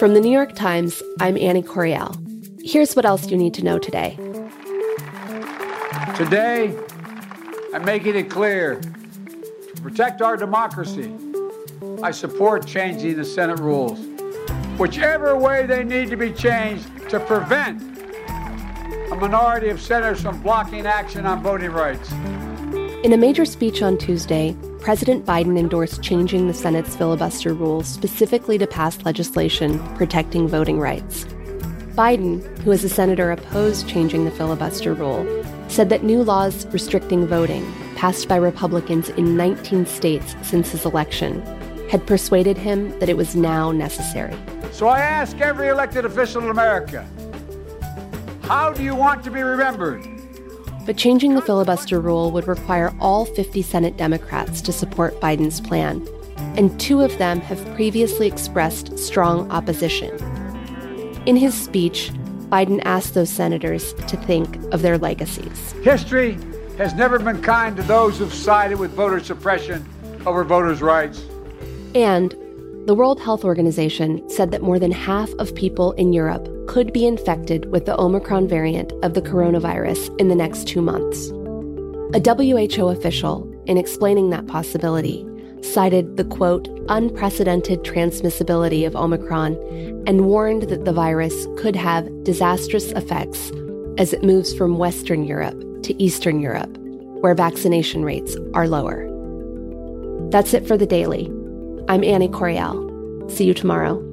From the New York Times, I'm Annie Correal. Here's what else you need to know today. Today, I'm making it clear to protect our democracy, I support changing the Senate rules, whichever way they need to be changed to prevent a minority of senators from blocking action on voting rights. In a major speech on Tuesday, President Biden endorsed changing the Senate's filibuster rules specifically to pass legislation protecting voting rights. Biden, who as a senator opposed changing the filibuster rule, said that new laws restricting voting, passed by Republicans in 19 states since his election, had persuaded him that it was now necessary. So I ask every elected official in America how do you want to be remembered? But changing the filibuster rule would require all 50 Senate Democrats to support Biden's plan, and two of them have previously expressed strong opposition. In his speech, Biden asked those senators to think of their legacies. History has never been kind to those who've sided with voter suppression over voters' rights. And the World Health Organization said that more than half of people in Europe could be infected with the Omicron variant of the coronavirus in the next two months. A WHO official, in explaining that possibility, cited the quote, unprecedented transmissibility of Omicron and warned that the virus could have disastrous effects as it moves from Western Europe to Eastern Europe, where vaccination rates are lower. That's it for the daily. I'm Annie Correal. See you tomorrow.